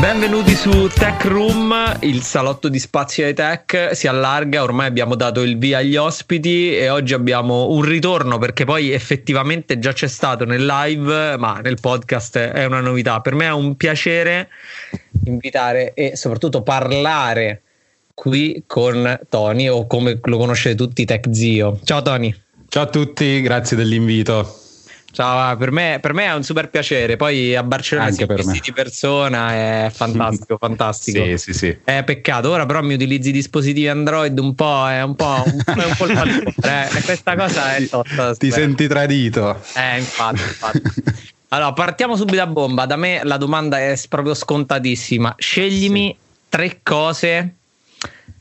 Benvenuti su Tech Room, il salotto di spazio ai tech si allarga, ormai abbiamo dato il via agli ospiti e oggi abbiamo un ritorno perché poi effettivamente già c'è stato nel live, ma nel podcast è una novità. Per me è un piacere invitare e soprattutto parlare qui con Tony o come lo conoscete tutti Tech Zio. Ciao Tony. Ciao a tutti, grazie dell'invito. Ciao, per me, per me, è un super piacere. Poi a Barcellona Anche per me. di persona è fantastico, fantastico. Sì, sì, sì. È peccato. Ora però mi utilizzi dispositivi Android un po', è un po', un, po' il padrone, eh. Questa cosa è tosta. Ti senti tradito. Eh, infatti, infatti. Allora, partiamo subito a bomba. Da me la domanda è proprio scontatissima. Sceglimi sì. tre cose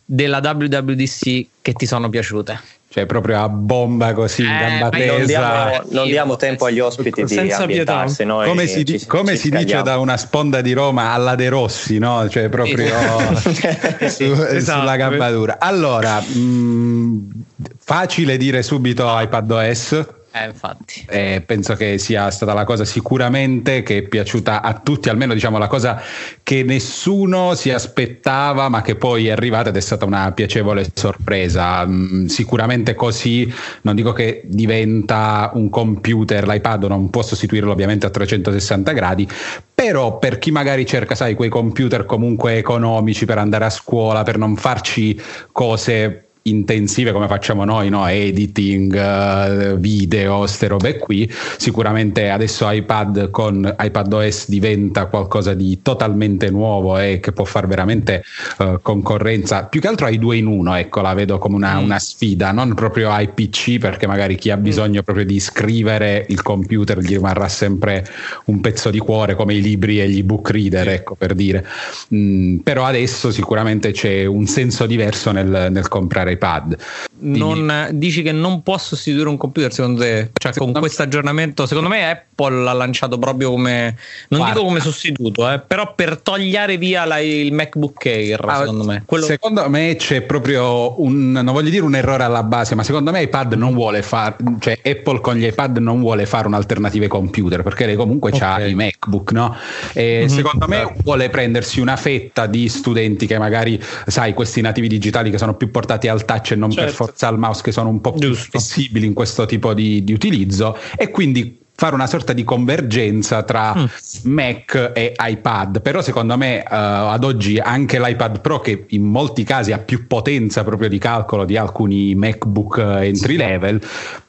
della WWDC che ti sono piaciute cioè proprio a bomba così in eh, gamba tesa. Non diamo, non diamo tempo agli ospiti di ambientarsi. Noi come si, ci, come ci si dice da una sponda di Roma alla De Rossi, no? Cioè proprio su, esatto. sulla gamba dura. Allora, mh, facile dire subito iPadOS eh, infatti. Eh, penso che sia stata la cosa sicuramente che è piaciuta a tutti, almeno diciamo la cosa che nessuno si aspettava, ma che poi è arrivata ed è stata una piacevole sorpresa. Mm, sicuramente così, non dico che diventa un computer, l'iPad non può sostituirlo ovviamente a 360 gradi, però per chi magari cerca, sai, quei computer comunque economici per andare a scuola, per non farci cose intensive come facciamo noi, no? editing, uh, video, ste robe qui, sicuramente adesso iPad con iPadOS diventa qualcosa di totalmente nuovo e che può fare veramente uh, concorrenza, più che altro ai due in uno, ecco, la vedo come una, mm. una sfida, non proprio ai PC perché magari chi ha mm. bisogno mm. proprio di scrivere il computer gli rimarrà sempre un pezzo di cuore come i libri e gli book reader, ecco per dire. Mm, però adesso sicuramente c'è un senso diverso nel, nel comprare iPad. Non, dici che non può sostituire un computer secondo te? Cioè con questo aggiornamento, secondo me Apple l'ha lanciato proprio come, non Guarda. dico come sostituto, eh, però per togliere via la, il MacBook Air, ah, secondo me. Quello... Secondo me c'è proprio un, non voglio dire un errore alla base, ma secondo me iPad non vuole fare, cioè Apple con gli iPad non vuole fare un'alternativa ai computer, perché lei comunque okay. ha i MacBook, no? E mm-hmm. secondo me vuole prendersi una fetta di studenti che magari, sai, questi nativi digitali che sono più portati al touch e non certo. per forza al mouse che sono un po' più Giusto. flessibili in questo tipo di, di utilizzo e quindi fare una sorta di convergenza tra mm. Mac e iPad, però secondo me uh, ad oggi anche l'iPad Pro che in molti casi ha più potenza proprio di calcolo di alcuni MacBook entry level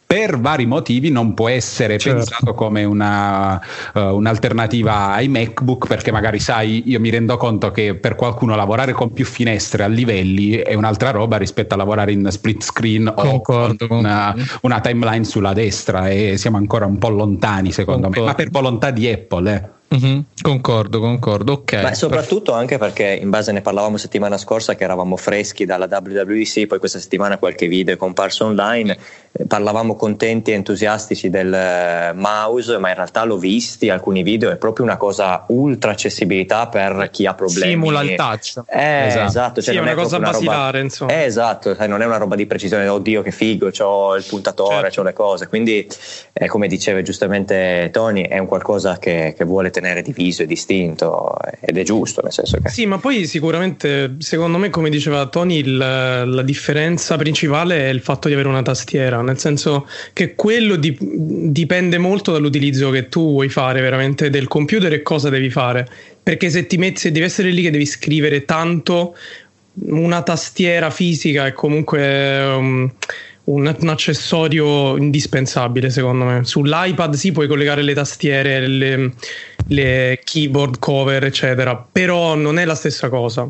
per vari motivi non può essere certo. pensato come una, uh, un'alternativa ai MacBook perché magari sai io mi rendo conto che per qualcuno lavorare con più finestre a livelli è un'altra roba rispetto a lavorare in split screen concordo, o con una, una, timeline sulla destra e siamo ancora un po' lontani secondo concordo. me ma per volontà di Apple eh. Mm-hmm, concordo, concordo. Ok. Ma soprattutto anche perché in base ne parlavamo settimana scorsa che eravamo freschi dalla WWDC, poi questa settimana qualche video è comparso online. Eh, parlavamo contenti e entusiastici del eh, mouse, ma in realtà l'ho visti alcuni video, è proprio una cosa ultra accessibilità per chi ha problemi. Simula il touch. Eh, esatto. esatto cioè sì, è una cosa basilare, roba... insomma. Eh, esatto, cioè non è una roba di precisione, oddio che figo, ho il puntatore, certo. ho le cose. Quindi, eh, come diceva giustamente Tony, è un qualcosa che, che vuole tenere diviso e distinto ed è giusto nel senso che... Sì, ma poi sicuramente secondo me come diceva Tony il, la differenza principale è il fatto di avere una tastiera, nel senso che quello di, dipende molto dall'utilizzo che tu vuoi fare veramente del computer e cosa devi fare, perché se ti metti, se devi essere lì che devi scrivere tanto, una tastiera fisica è comunque... Um, un, un, accessorio indispensabile secondo me. Sull'iPad sì puoi collegare le tastiere, le, le keyboard cover, eccetera. Però non è la stessa cosa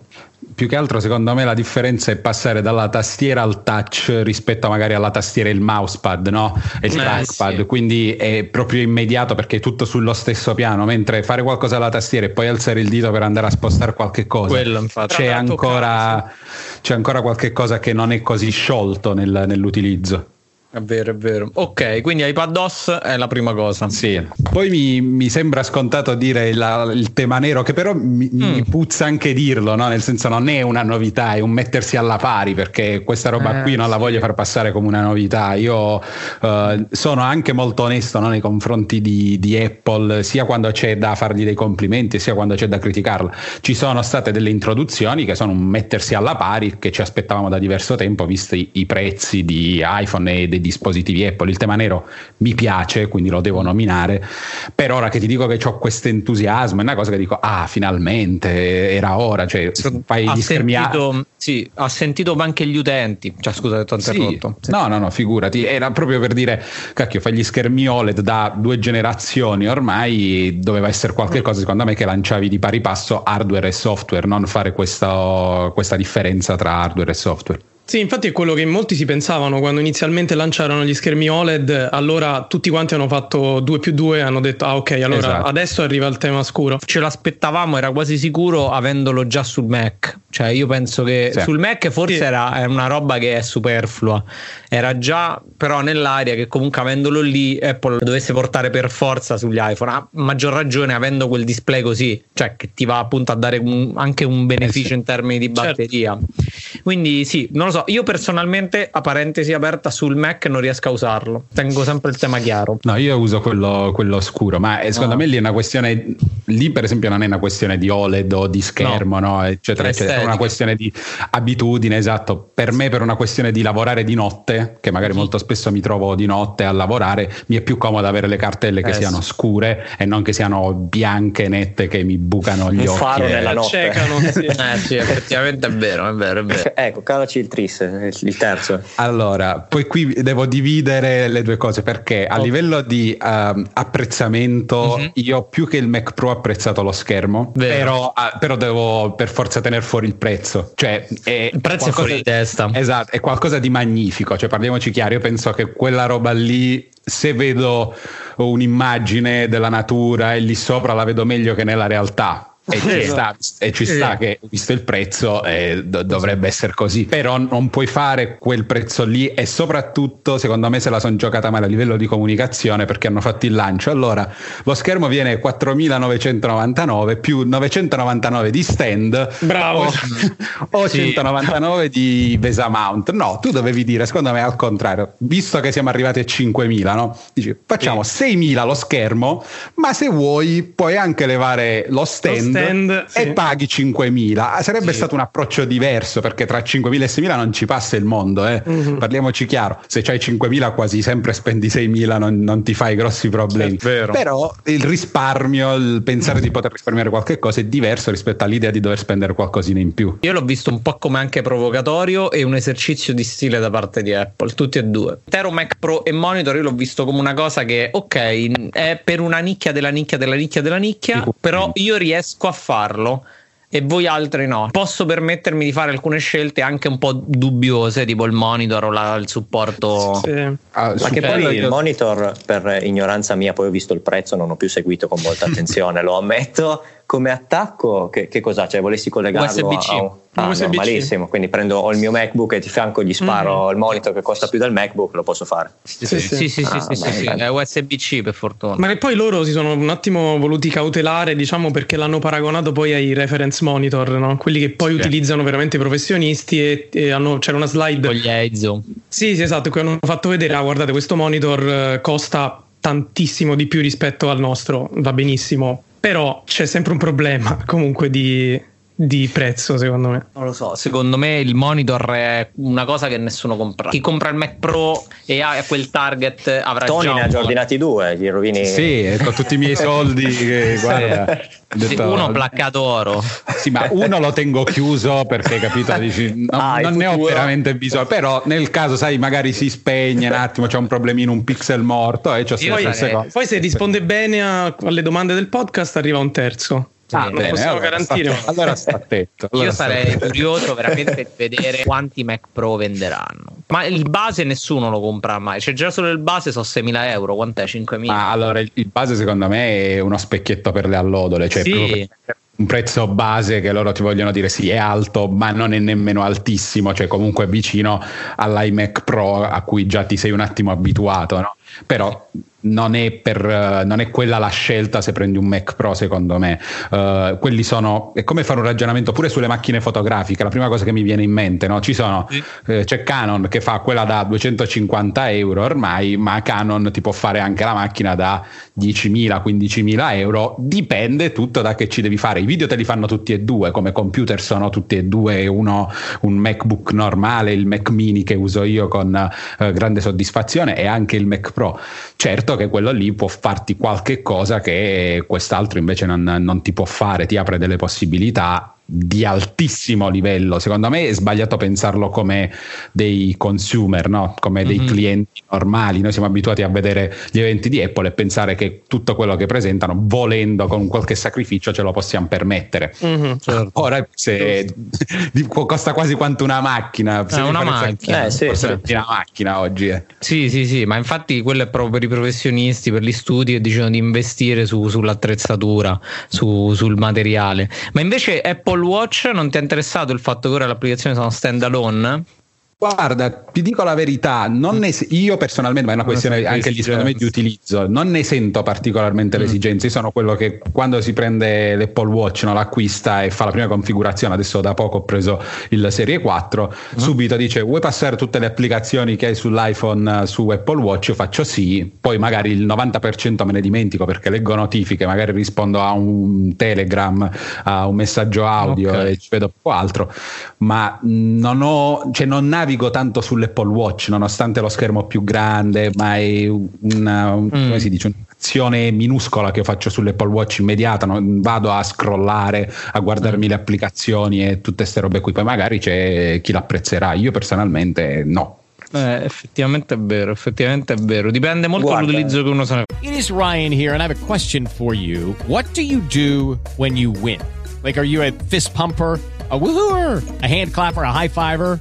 più che altro secondo me la differenza è passare dalla tastiera al touch rispetto magari alla tastiera e il mousepad no? e il eh, trackpad sì. quindi è proprio immediato perché è tutto sullo stesso piano mentre fare qualcosa alla tastiera e poi alzare il dito per andare a spostare qualche cosa Quello, infatti. C'è, ancora, c'è ancora qualche cosa che non è così sciolto nel, nell'utilizzo è vero, è vero. Ok, quindi iPadOS è la prima cosa. Sì. Poi mi, mi sembra scontato dire la, il tema nero, che però mi, mm. mi puzza anche dirlo, no? nel senso non è una novità, è un mettersi alla pari, perché questa roba eh, qui non sì. la voglio far passare come una novità. Io uh, sono anche molto onesto no? nei confronti di, di, Apple, sia quando c'è da fargli dei complimenti, sia quando c'è da criticarla. Ci sono state delle introduzioni che sono un mettersi alla pari, che ci aspettavamo da diverso tempo, visti i prezzi di iPhone e dei dispositivi Apple. Il tema nero mi piace, quindi lo devo nominare. Per ora che ti dico che ho questo entusiasmo, è una cosa che dico, ah, finalmente era ora. Cioè, fai ha, gli sentito, sì, ha sentito anche gli utenti. Cioè, scusa, ti ho interrotto. Sì. No, no, no, figurati. Era proprio per dire, cacchio, fai gli schermi OLED da due generazioni ormai, doveva essere qualcosa, secondo me, che lanciavi di pari passo hardware e software, non fare questa, questa differenza tra hardware e software. Sì, infatti è quello che molti si pensavano quando inizialmente lanciarono gli schermi OLED, allora tutti quanti hanno fatto 2 più 2 e hanno detto ah ok, allora esatto. adesso arriva il tema scuro. Ce l'aspettavamo, era quasi sicuro avendolo già sul Mac, cioè io penso che sì. sul Mac forse sì. era una roba che è superflua, era già però nell'aria che comunque avendolo lì Apple lo dovesse portare per forza sugli iPhone, a maggior ragione avendo quel display così, cioè che ti va appunto a dare un, anche un beneficio eh sì. in termini di batteria. Certo. Quindi sì, non lo so so, io personalmente, a parentesi aperta, sul Mac non riesco a usarlo. Tengo sempre il tema chiaro. No, io uso quello, quello scuro, ma eh, secondo no. me lì è una questione. Lì, per esempio, non è una questione di OLED o di schermo, no, no eccetera, eccetera. È una questione di abitudine, esatto. Per me, per una questione di lavorare di notte, che magari mm. molto spesso mi trovo di notte a lavorare, mi è più comodo avere le cartelle che eh, siano sì. scure e non che siano bianche, nette, che mi bucano gli Un occhi. faro nella notte. Cecano, sì. eh sì, effettivamente è vero, è vero, è vero. ecco, calaci il tris, il terzo. Allora, poi qui devo dividere le due cose perché a oh. livello di uh, apprezzamento mm-hmm. io più che il Mac Pro ho apprezzato lo schermo, però, uh, però, devo per forza tenere fuori il prezzo. Cioè, è il prezzo è fuori di testa. Esatto, è qualcosa di magnifico, cioè parliamoci chiaro, io penso che quella roba lì se vedo un'immagine della natura e lì sopra la vedo meglio che nella realtà e ci, sta, e ci sta, che visto il prezzo eh, do, dovrebbe essere così però non puoi fare quel prezzo lì e soprattutto secondo me se la sono giocata male a livello di comunicazione perché hanno fatto il lancio allora lo schermo viene 4999 più 999 di stand bravo o, o sì. 199 di Vesa Mount no tu dovevi dire secondo me al contrario visto che siamo arrivati a 5000 no? dici facciamo sì. 6000 lo schermo ma se vuoi puoi anche levare lo stand stand sì. e paghi 5.000. Sarebbe sì. stato un approccio diverso perché tra 5.000 e 6.000 non ci passa il mondo, eh? mm-hmm. parliamoci chiaro. Se c'hai 5.000 quasi sempre spendi 6.000, non, non ti fai grossi problemi. Però il risparmio, il pensare di poter risparmiare qualche cosa è diverso rispetto all'idea di dover spendere qualcosina in più. Io l'ho visto un po' come anche provocatorio e un esercizio di stile da parte di Apple, tutti e due. Intero Mac Pro e monitor io l'ho visto come una cosa che, ok, è per una nicchia della nicchia della nicchia della nicchia, però io riesco a farlo e voi altri no. Posso permettermi di fare alcune scelte anche un po' dubbiose, tipo il monitor o la, il supporto. Sì. Ah, Ma che poi il monitor, per ignoranza mia, poi ho visto il prezzo, non ho più seguito con molta attenzione, lo ammetto come attacco che, che cosa? Cioè volessi collegarlo USB-C. a, ah, USB-C. normalissimo, quindi prendo ho il mio MacBook e di fianco gli sparo mm-hmm. il monitor che costa più del MacBook, lo posso fare. Sì, sì, sì, sì, ah, sì, sì, sì, è USB-C per fortuna. Ma che poi loro si sono un attimo voluti cautelare, diciamo, perché l'hanno paragonato poi ai reference monitor, no? quelli che poi sì. utilizzano veramente i professionisti e, e hanno, c'era una slide con gli EIZO. Sì, sì, esatto, che hanno fatto vedere, ah, guardate, questo monitor eh, costa tantissimo di più rispetto al nostro, va benissimo, però c'è sempre un problema comunque di, di prezzo, secondo me. Non lo so, secondo me il monitor è una cosa che nessuno compra. Chi compra il Mac Pro e ha quel target avrà Tony già ne ha già ordinati due, gli rovini. Sì, con tutti i miei soldi, che, guarda, detto, uno placcato oro. Sì, ma uno lo tengo chiuso perché, capito, dici, non, ah, non ne ho veramente bisogno, però nel caso, sai, magari si spegne un attimo, c'è un problemino, un pixel morto e c'ho poi, poi se risponde bene a, alle domande del podcast arriva un terzo. Ah, lo possiamo allora garantire. Sta, allora sta attento. Allora Io sarei attento. curioso veramente di vedere quanti Mac Pro venderanno. Ma il base nessuno lo compra mai. Cioè, già solo il base sono 6.000 euro. Quant'è? 5.000? Ma allora il, il, base, secondo me, è uno specchietto per le allodole. Cioè, sì. un prezzo base che loro ti vogliono dire sì, è alto, ma non è nemmeno altissimo. Cioè, comunque vicino all'iMac Pro a cui già ti sei un attimo abituato, no? Però non è, per, non è, quella la scelta se prendi un Mac Pro secondo me uh, quelli sono è come fare un ragionamento pure sulle macchine fotografiche la prima cosa che mi viene in mente no? Ci sono, sì. eh, c'è Canon che fa quella da 250 euro ormai ma Canon ti può fare anche la macchina da 10.000 15.000 euro dipende tutto da che ci devi fare i video te li fanno tutti e due come computer sono tutti e due uno un MacBook normale il Mac mini che uso io con uh, grande soddisfazione e anche il Mac Pro certo certo che quello lì può farti qualche cosa che quest'altro invece non, non ti può fare, ti apre delle possibilità di altissimo livello. Secondo me è sbagliato pensarlo come dei consumer, no? come dei mm-hmm. clienti normali. Noi siamo abituati a vedere gli eventi di Apple e pensare che tutto quello che presentano, volendo con qualche sacrificio, ce lo possiamo permettere. Mm-hmm, certo. Ora se, costa quasi quanto una macchina. È una macchina, eh, sì, forse sì. una macchina oggi. Eh. Sì, sì, sì, ma infatti quello è proprio per i professionisti, per gli studi che dicono di investire su, sull'attrezzatura, su, sul materiale. Ma invece Apple Apple Watch non ti è interessato il fatto che ora le applicazioni sono stand alone? Guarda, ti dico la verità, ne, io personalmente, ma è una questione anche lì secondo me di utilizzo, non ne sento particolarmente mm. l'esigenza. Io sono quello che quando si prende l'Apple Watch, no, l'acquista e fa la prima configurazione, adesso da poco ho preso il Serie 4, mm. subito dice vuoi passare tutte le applicazioni che hai sull'iPhone su Apple Watch? Io faccio sì, poi magari il 90% me ne dimentico perché leggo notifiche, magari rispondo a un Telegram, a un messaggio audio okay. e ci vedo poco altro, ma non ho, cioè non navigo navigo tanto sull'Apple Watch, nonostante lo schermo più grande, ma è una, mm. come si dice, un'azione minuscola che faccio sull'Apple Watch immediata, non vado a scrollare, a guardarmi mm. le applicazioni e tutte queste robe qui, poi magari c'è chi l'apprezzerà, io personalmente no. Eh, effettivamente è vero, effettivamente è vero. Dipende molto dall'utilizzo che uno se ne fa. It is Ryan here and I have a question for you. What do you do when you win? Like are you a fist pumper? a woohooer, a hand clapper, a high fiver.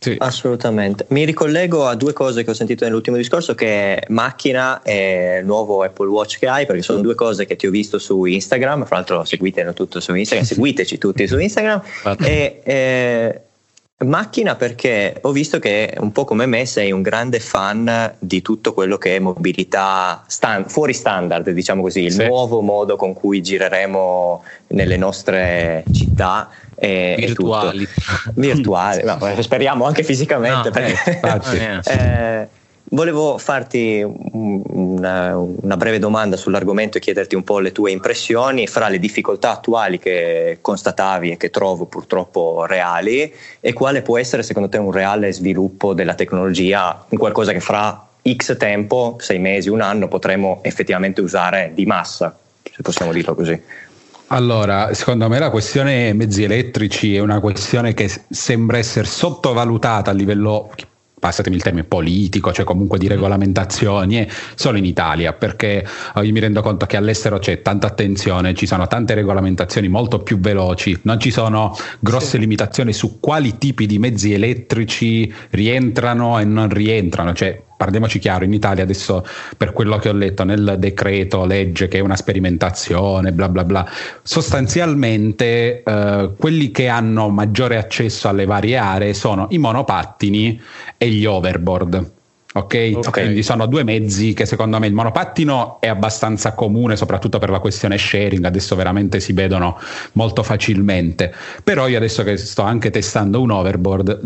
Sì. Assolutamente. Mi ricollego a due cose che ho sentito nell'ultimo discorso, che è macchina e il nuovo Apple Watch che hai, perché sono due cose che ti ho visto su Instagram, fra l'altro seguitelo tutto su Instagram, seguiteci tutti su Instagram. e, e, macchina perché ho visto che un po' come me sei un grande fan di tutto quello che è mobilità stand, fuori standard, diciamo così, il sì. nuovo modo con cui gireremo nelle nostre città e, virtuali. virtuali, no, speriamo anche fisicamente. No, perché, eh, eh, volevo farti una, una, breve domanda sull'argomento e chiederti un po' le tue impressioni fra le difficoltà attuali che constatavi e che trovo purtroppo reali e quale può essere secondo te un reale sviluppo della tecnologia in qualcosa che fra X tempo, sei mesi, un anno, potremo effettivamente usare di massa, se possiamo dirlo così. Allora, secondo me la questione mezzi elettrici è una questione che sembra essere sottovalutata a livello passatemi il termine politico, cioè comunque di regolamentazioni, solo in Italia, perché eh, io mi rendo conto che all'estero c'è tanta attenzione, ci sono tante regolamentazioni molto più veloci, non ci sono grosse sì. limitazioni su quali tipi di mezzi elettrici rientrano e non rientrano, cioè parliamoci chiaro, in Italia adesso per quello che ho letto nel decreto legge che è una sperimentazione, bla bla bla, sostanzialmente eh, quelli che hanno maggiore accesso alle varie aree sono i monopattini e gli overboard Okay? ok? Quindi sono due mezzi che secondo me il monopattino è abbastanza comune, soprattutto per la questione sharing, adesso veramente si vedono molto facilmente. Però io adesso che sto anche testando un overboard,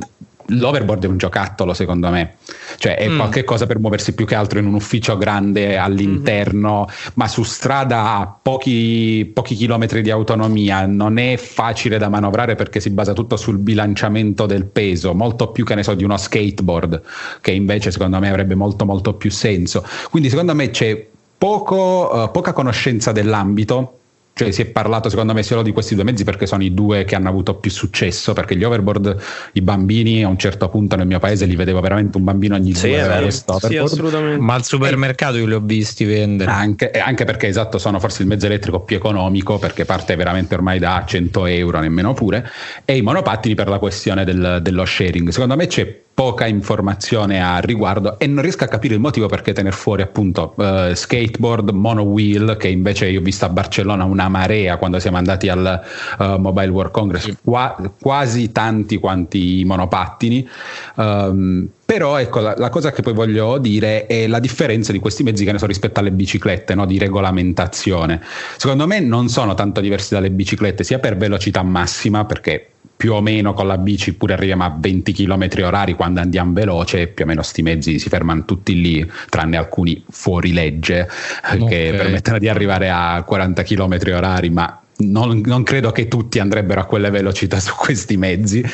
l'overboard è un giocattolo secondo me, cioè è mm. qualcosa per muoversi più che altro in un ufficio grande all'interno, mm-hmm. ma su strada a pochi, pochi, chilometri di autonomia non è facile da manovrare perché si basa tutto sul bilanciamento del peso, molto più che ne so di uno skateboard, che invece secondo me avrebbe molto molto più senso. Quindi secondo me c'è poco, uh, poca conoscenza dell'ambito cioè si è parlato secondo me solo di questi due mezzi perché sono i due che hanno avuto più successo perché gli overboard i bambini a un certo punto nel mio paese li vedevo veramente un bambino ogni sì, due sì, assolutamente. ma al supermercato io li ho visti vendere. Anche, anche, perché esatto sono forse il mezzo elettrico più economico perché parte veramente ormai da 100 euro nemmeno pure e i monopattini per la questione del, dello sharing. Secondo me c'è poca informazione a riguardo e non riesco a capire il motivo perché tenere fuori appunto uh, skateboard, monowheel che invece io ho visto a Barcellona una marea quando siamo andati al uh, Mobile World Congress. Qua, quasi tanti quanti i monopattini. Um, però ecco la, la, cosa che poi voglio dire è la differenza di questi mezzi che ne so rispetto alle biciclette no? di regolamentazione. Secondo me non sono tanto diversi dalle biciclette sia per velocità massima perché più o meno con la bici pure arriviamo a 20 km orari quando andiamo veloce, più o meno sti mezzi si fermano tutti lì, tranne alcuni fuori legge okay. che permettono di arrivare a 40 km orari, ma non, non, credo che tutti andrebbero a quelle velocità su questi mezzi,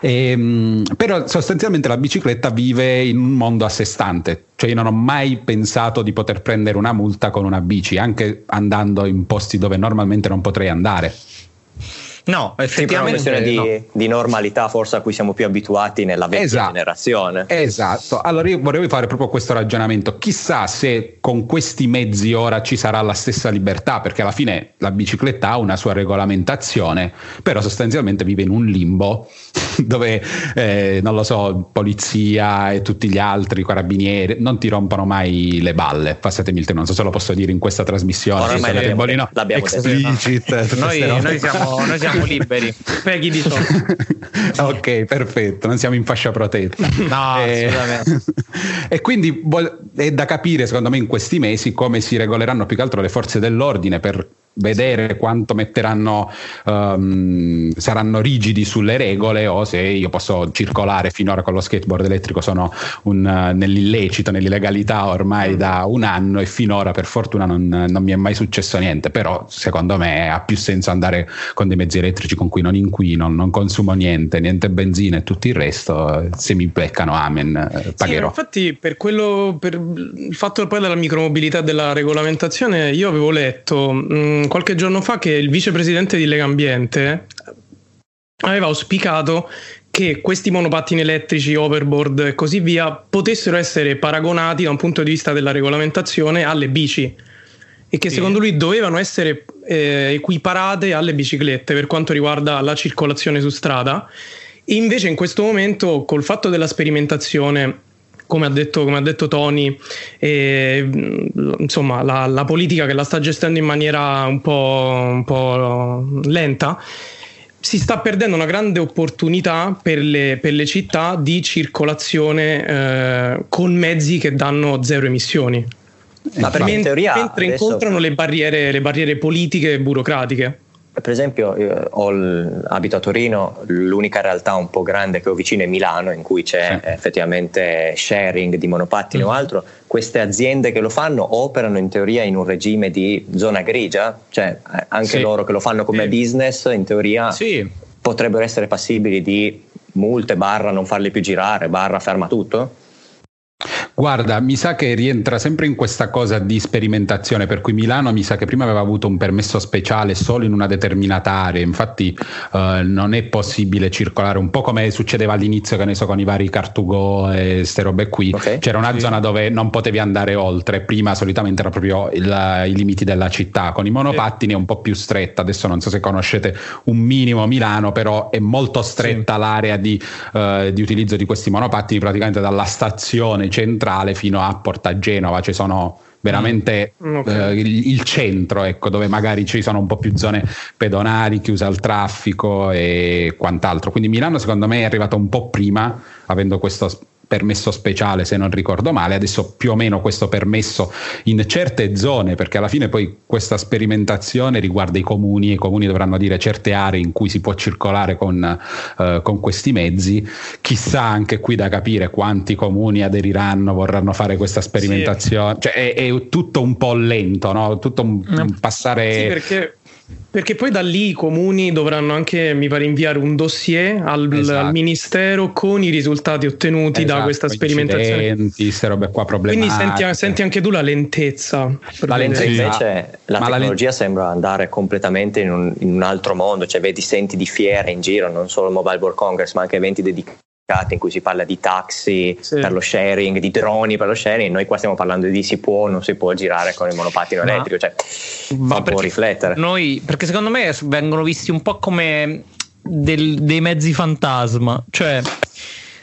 e, ehm, però sostanzialmente la bicicletta vive in un mondo a sé stante, cioè io non ho mai pensato di poter prendere una multa con una bici, anche andando in posti dove normalmente non potrei andare. No, effettivamente è una questione di, no. di, normalità forse a cui siamo più abituati nella vecchia esatto, generazione. Esatto, allora io vorrei fare proprio questo ragionamento. Chissà se con questi mezzi ora ci sarà la stessa libertà, perché alla fine la bicicletta ha una sua regolamentazione, però sostanzialmente vive in un limbo dove, eh, non lo so, polizia e tutti gli altri, carabinieri, non ti rompono mai le balle. Passatemi il tempo, non so se lo posso dire in questa trasmissione. Ormai l'abbiamo, detto, l'abbiamo explicit. Noi, noi, siamo, noi siamo liberi. Peggy 18. ok, perfetto, non siamo in fascia protetta. No, e, assolutamente. e quindi è da capire, secondo me, in questi mesi come si regoleranno più che altro le forze dell'ordine per vedere quanto metteranno, um, saranno rigidi sulle regole o se io posso circolare finora con lo skateboard elettrico sono un, uh, nell'illecito, nell'illegalità ormai da un anno e finora per fortuna non, non, mi è mai successo niente, però secondo me ha più senso andare con dei mezzi elettrici con cui non inquino, non consumo niente, niente benzina e tutto il resto, se mi beccano amen, eh, pagherò. Sì, infatti per quello, per il fatto poi della micromobilità della regolamentazione io avevo letto mh, mm, qualche giorno fa che il vicepresidente di Lega Ambiente aveva auspicato che questi monopattini elettrici, overboard e così via potessero essere paragonati da un punto di vista della regolamentazione alle bici e che sì. secondo lui dovevano essere eh, equiparate alle biciclette per quanto riguarda la circolazione su strada. E invece in questo momento, col fatto della sperimentazione come ha detto, come ha detto Tony, eh, insomma, la, la, politica che la sta gestendo in maniera un po', un po lenta si sta perdendo una grande opportunità per le, per le città di circolazione eh, con mezzi che danno zero emissioni. Ma per in teoria mentre adesso... incontrano le barriere, le barriere politiche e burocratiche per esempio l- abito a Torino, l'unica realtà un po' grande che ho vicino è Milano in cui c'è sì. effettivamente sharing di monopattini mm. o altro, queste aziende che lo fanno operano in teoria in un regime di zona grigia, cioè eh, anche sì. loro che lo fanno come sì. business in teoria potrebbero essere passibili di multe barra non farli più girare, barra ferma tutto? Guarda, mi sa che rientra sempre in questa cosa di sperimentazione, per cui Milano mi sa che prima aveva avuto un permesso speciale solo in una determinata area, infatti eh, non è possibile circolare, un po' come succedeva all'inizio che ne so con i vari Car2Go e queste robe qui, okay. c'era una sì. zona dove non potevi andare oltre, prima solitamente era proprio il, i limiti della città, con i monopattini è un po' più stretta, adesso non so se conoscete un minimo Milano, però è molto stretta sì. l'area di, uh, di utilizzo di questi monopattini praticamente dalla stazione centrale centrale fino a Porta Genova, ci sono veramente mm, okay. eh, il, il, centro, ecco, dove magari ci sono un po' più zone pedonali, chiuse al traffico e quant'altro. Quindi Milano secondo me è arrivata un po' prima, avendo questo permesso speciale se non ricordo male, adesso più o meno questo permesso in certe zone, perché alla fine poi questa sperimentazione riguarda i comuni, i comuni dovranno dire certe aree in cui si può circolare con, uh, con questi mezzi, chissà anche qui da capire quanti comuni aderiranno, vorranno fare questa sperimentazione, sì. cioè è, è, tutto un po' lento, no? tutto un, un passare... Sì, perché perché poi da lì i comuni dovranno anche, mi pare, inviare un dossier al, esatto. al ministero con i risultati ottenuti esatto, da questa sperimentazione. Queste robe qua Quindi senti, senti, anche tu la lentezza. La lentezza invece, la Ma tecnologia la sembra andare completamente in un, in un, altro mondo, cioè vedi, senti di fiere in giro, non solo il Mobile World Congress, ma anche eventi dedicati in cui si parla di taxi sì. per lo sharing, di droni per lo sharing, noi qua stiamo parlando di si può o non si può girare con il monopattino ma, elettrico, cioè fa un po' riflettere. Noi, perché secondo me vengono visti un po' come del, dei mezzi fantasma, cioè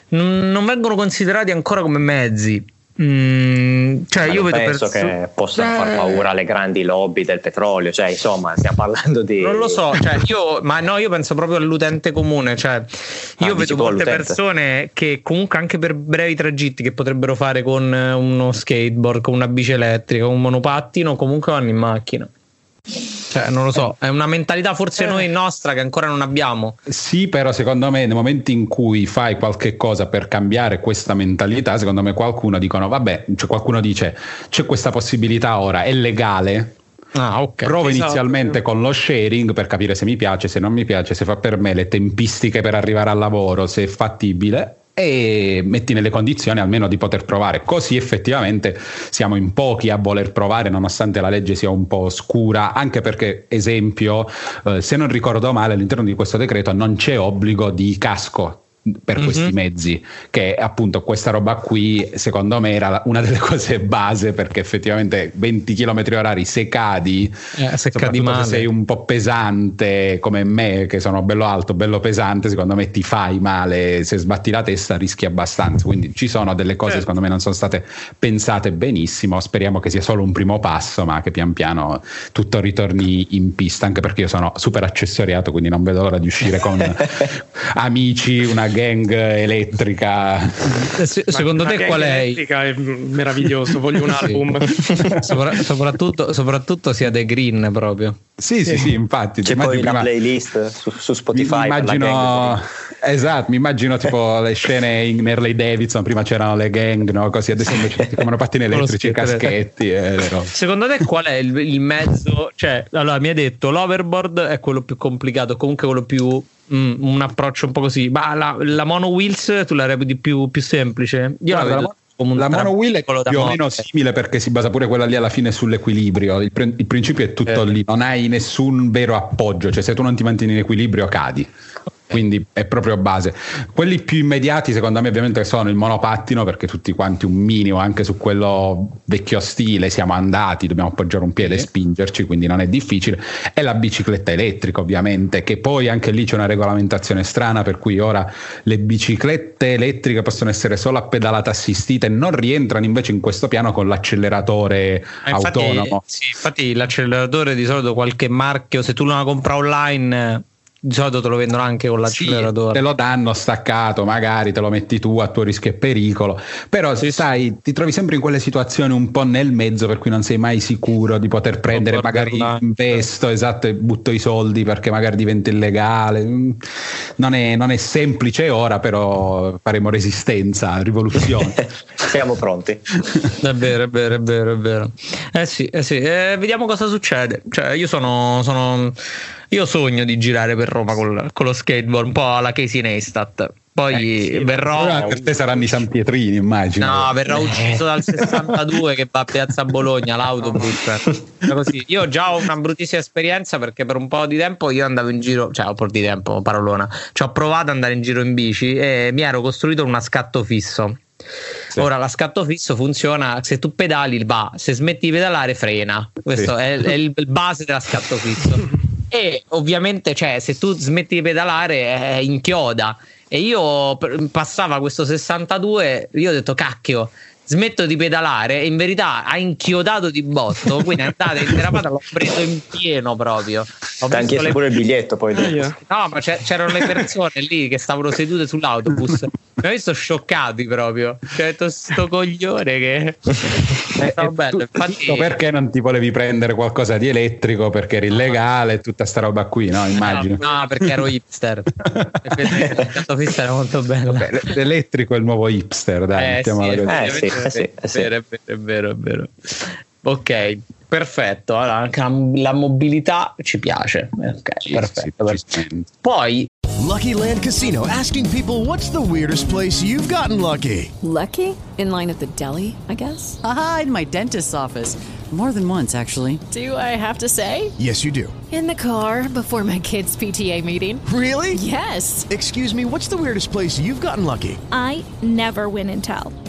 non vengono considerati ancora come mezzi Mm, cioè io vedo penso perso- che possano eh... far paura alle grandi lobby del petrolio, cioè insomma stiamo parlando di... Non lo so, cioè, io, ma no, io penso proprio all'utente comune, cioè io ah, vedo molte persone che comunque anche per brevi tragitti che potrebbero fare con uno skateboard, con una bici elettrica, un monopattino, comunque vanno in macchina. Cioè, non lo so, è una mentalità forse eh. noi nostra che ancora non abbiamo. Sì, però secondo me nel momento in cui fai qualche cosa per cambiare questa mentalità, secondo me qualcuno dicono, vabbè, cioè qualcuno dice, c'è questa possibilità ora, è legale, Ah, okay. Provo esatto. inizialmente con lo sharing per capire se mi piace, se non mi piace, se fa per me le tempistiche per arrivare al lavoro, se è fattibile e metti nelle condizioni almeno di poter provare. Così effettivamente siamo in pochi a voler provare, nonostante la legge sia un po' scura, anche perché, esempio, eh, se non ricordo male, all'interno di questo decreto non c'è obbligo di casco per mm-hmm. questi mezzi che appunto questa roba qui secondo me era una delle cose base perché effettivamente 20 km orari se cadi eh, se cadi male. se sei un po' pesante come me che sono bello alto bello pesante secondo me ti fai male se sbatti la testa rischi abbastanza quindi ci sono delle cose eh. secondo me non sono state pensate benissimo speriamo che sia solo un primo passo ma che pian piano tutto ritorni in pista anche perché io sono super accessoriato quindi non vedo l'ora di uscire con amici una gang elettrica. Eh, se, secondo te qual è? Elettrica è meraviglioso, voglio un album. Sopra, soprattutto, soprattutto sia The Green proprio. Sì, sì, sì, infatti. C'è poi prima... la playlist su, su Spotify. Mi immagino, esatto, mi immagino tipo le scene in Harley Davidson, prima c'erano le gang, no? così adesso invece ci chiamano pattini elettrici, caschetti. Eh, Secondo te qual è il, il, mezzo? Cioè, allora mi hai detto l'overboard è quello più complicato, comunque quello più Mm, un approccio un po' così. Ma la, la mono wheels tu la reputi più, più semplice? Io Guarda, la vedo la mono wheel è più o meno simile perché si basa pure quella lì alla fine sull'equilibrio. Il, pre- il principio è tutto eh. lì, non hai nessun vero appoggio, cioè se tu non ti mantieni in equilibrio cadi quindi è proprio base. Quelli più immediati, secondo me, ovviamente sono il monopattino, perché tutti quanti un minimo, anche su quello vecchio stile, siamo andati, dobbiamo appoggiare un piede e spingerci, quindi non è difficile. E la bicicletta elettrica, ovviamente, che poi anche lì c'è una regolamentazione strana, per cui ora le biciclette elettriche possono essere solo a pedalata assistita e non rientrano invece in questo piano con l'acceleratore infatti, autonomo. Sì, infatti l'acceleratore di solito qualche marchio, se tu lo compra online di solito te lo vendono anche con l'acceleratore. Sì, te lo danno staccato, magari te lo metti tu a tuo rischio e pericolo. Però se sai, ti trovi sempre in quelle situazioni un po' nel mezzo per cui non sei mai sicuro di poter prendere, magari investo, esatto, e butto i soldi perché magari diventa illegale. Non è, non è semplice ora, però faremo resistenza, rivoluzione. Siamo pronti. è vero, è vero, è vero, è vero. Eh sì, eh sì. Eh, vediamo cosa succede. Cioè, io sono, sono io sogno di girare per Roma con, con lo skateboard, un po' alla Casey Neistat. Poi eh, sì, verrò. Per te saranno i San Pietrini, immagino. No, verrò ucciso dal 62 che va a Piazza Bologna l'autobus. Così. Io già ho una bruttissima esperienza perché per un po' di tempo io andavo in giro, cioè un po' di tempo, parolona. Ci ho provato ad andare in giro in bici e mi ero costruito una scatto fisso. Sì. Ora la scatto fisso funziona se tu pedali va, se smetti di pedalare frena. Questo sì. è, è il base della scatto fisso. E ovviamente, cioè, se tu smetti di pedalare, è inchioda. E io passava questo 62, io ho detto cacchio, smetto di pedalare e in verità ha inchiodato di botto, quindi è andata in derapata, l'ho preso in pieno proprio. Ho Ti hanno chiesto le... pure il biglietto poi dopo. No, ma c'erano le persone lì che stavano sedute sull'autobus. Mi ho visto scioccati proprio. Cioè, detto sto coglione che. Eh, no, bello. Infatti... Perché non ti volevi prendere qualcosa di elettrico? Perché eri illegale e tutta sta roba qui, no? Immagino. No, no perché ero hipster. hipster era molto bello. Vabbè, l'elettrico è il nuovo hipster, dai. Eh, sì, eh, sì, eh, sì, eh, sì. È vero, è vero, è vero. Ok, perfetto. Allora, anche la, la, mobilità ci piace. Ok, sì, perfetto. Sì, Poi Lucky Land Casino asking people what's the weirdest place you've gotten lucky? Lucky? In line at the deli, I guess. Aha, in my dentist's office. More than once, actually. Do I have to say? Yes, you do. In the car before my kids' PTA meeting. Really? Yes. Excuse me, what's the weirdest place you've gotten lucky? I never win and tell.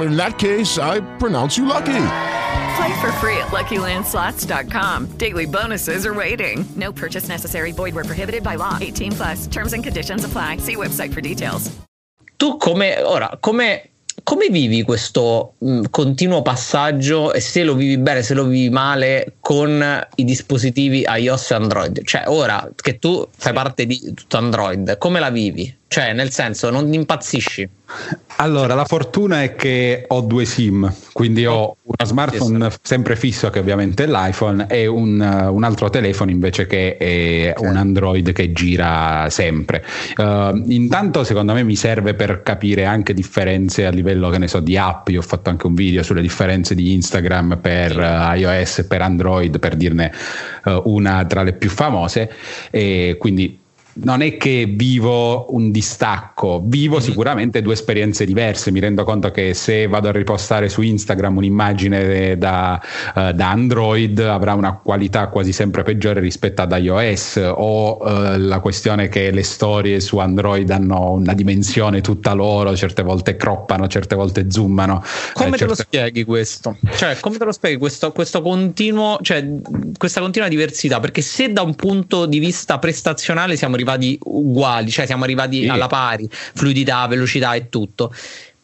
in that case, I pronounce you lucky. Play for free at LuckyLandSlots.com. Daily bonuses are waiting. No purchase necessary. Void were prohibited by law. 18 plus. Terms and conditions apply. See website for details. Tu come ora come come vivi questo mh, continuo passaggio e se lo vivi bene, se lo vivi male con i dispositivi iOS e Android? Cioè, ora che tu fai parte di tutto Android, come la vivi? Cioè, nel senso, non impazzisci? Allora, la fortuna è che ho due SIM, quindi ho una smartphone sempre fisso che ovviamente è l'iPhone e un, un altro telefono invece che è un Android che gira sempre. Uh, intanto secondo me mi serve per capire anche differenze a livello che ne so di app, io ho fatto anche un video sulle differenze di Instagram per uh, iOS e per Android per dirne uh, una tra le più famose. E quindi non è che vivo un distacco, vivo mm-hmm. sicuramente due esperienze diverse. Mi rendo conto che se vado a ripostare su Instagram un'immagine da, uh, da Android avrà una qualità quasi sempre peggiore rispetto ad iOS o uh, la questione che le storie su Android hanno una dimensione tutta loro, certe volte croppano, certe volte zoomano. Come eh, te certe... lo spieghi questo? Cioè, come te lo spieghi questo, questo continuo, cioè, questa continua diversità? Perché se da un punto di vista prestazionale siamo arrivati uguali, cioè siamo arrivati sì. alla pari, fluidità, velocità e tutto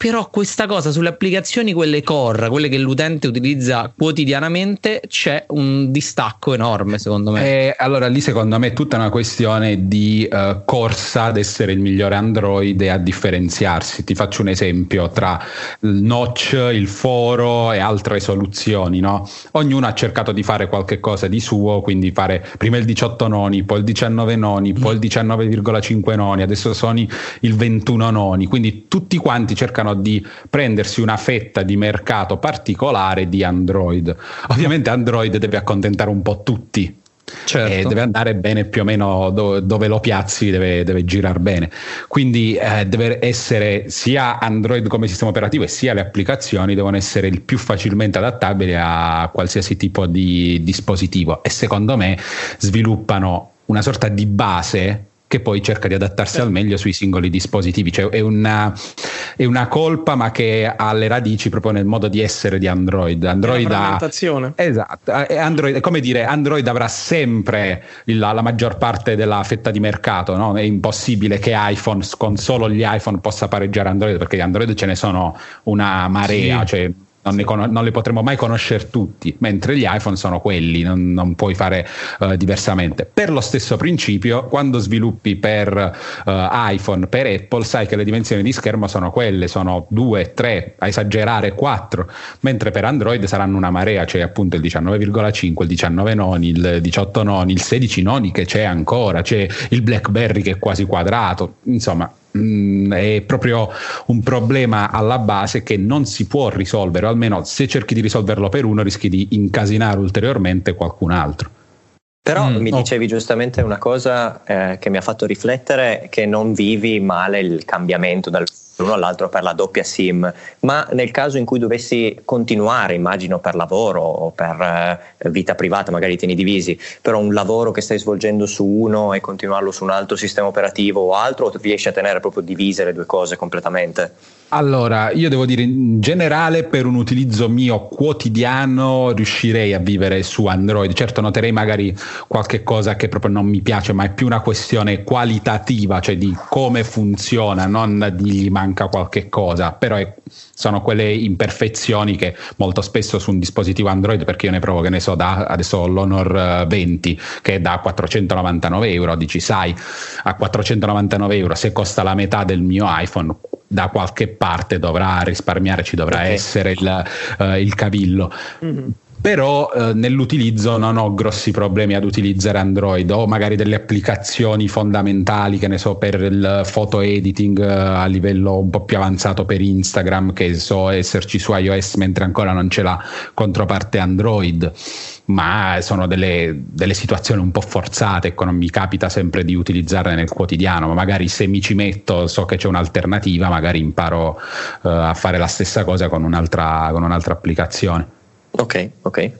però questa cosa sulle applicazioni, quelle core, quelle che l'utente utilizza quotidianamente, c'è un distacco enorme secondo me. E eh, allora lì secondo me è tutta una questione di uh, corsa ad essere il migliore Android e a differenziarsi. Ti faccio un esempio tra il notch, il foro e altre soluzioni. No? Ognuno ha cercato di fare qualche cosa di suo, quindi fare prima il 18 noni, poi il 19 noni, poi il 19,5 noni, adesso sono il 21 noni, quindi tutti quanti cercano cercano di prendersi una fetta di mercato particolare di Android. Ovviamente Android deve accontentare un po' tutti. Certo. E deve andare bene più o meno dove, dove lo piazzi, deve, deve girare bene. Quindi eh, deve essere sia Android come sistema operativo e sia le applicazioni devono essere il più facilmente adattabili a qualsiasi tipo di dispositivo. E secondo me sviluppano una sorta di base che poi cerca di adattarsi al meglio sui singoli dispositivi. Cioè è una, è una colpa, ma che ha le radici proprio nel modo di essere di Android. Android ha, esatto, Android, come dire, Android avrà sempre il, la maggior parte della fetta di mercato. No? È impossibile che iPhone con solo gli iPhone possa pareggiare Android, perché di Android ce ne sono una marea. Sì. Cioè, non, ne con- non, li potremo mai conoscere tutti, mentre gli iPhone sono quelli, non, non puoi fare uh, diversamente. Per lo stesso principio, quando sviluppi per uh, iPhone, per Apple, sai che le dimensioni di schermo sono quelle, sono 2, 3, a esagerare 4, mentre per Android saranno una marea, c'è appunto il 19,5, il 19 noni, il 18 noni, il 16 noni che c'è ancora, c'è il BlackBerry che è quasi quadrato, insomma Mm, è proprio un problema alla base che non si può risolvere, o almeno se cerchi di risolverlo per uno rischi di incasinare ulteriormente qualcun altro. Però mm, mi dicevi giustamente una cosa eh, che mi ha fatto riflettere, che non vivi male il cambiamento dal l'uno all'altro per la doppia SIM, ma nel caso in cui dovessi continuare, immagino per lavoro o per eh, vita privata, magari tieni divisi, però un lavoro che stai svolgendo su uno e continuarlo su un altro sistema operativo o altro, o riesci a tenere proprio divise le due cose completamente? Allora, io devo dire in generale per un utilizzo mio quotidiano riuscirei a vivere su Android. Certo noterei magari qualche cosa che proprio non mi piace, ma è più una questione qualitativa, cioè di come funziona, non di manca qualche cosa, però è, sono quelle imperfezioni che molto spesso su un dispositivo Android, perché io ne provo che ne so, da adesso l'Honor 20 che è da 499 euro, dici sai, a 499 euro se costa la metà del mio iPhone da qualche parte dovrà risparmiare, ci dovrà okay. essere il, uh, il cavillo. Mm-hmm però eh, nell'utilizzo non ho grossi problemi ad utilizzare Android. Ho magari delle applicazioni fondamentali che ne so per il photo editing eh, a livello un po' più avanzato per Instagram che so esserci su iOS mentre ancora non c'è la controparte Android. Ma sono delle, delle situazioni un po' forzate ecco non mi capita sempre di utilizzarle nel quotidiano. Ma magari se mi ci metto so che c'è un'alternativa magari imparo eh, a fare la stessa cosa con un'altra, con un'altra applicazione Ok, ok.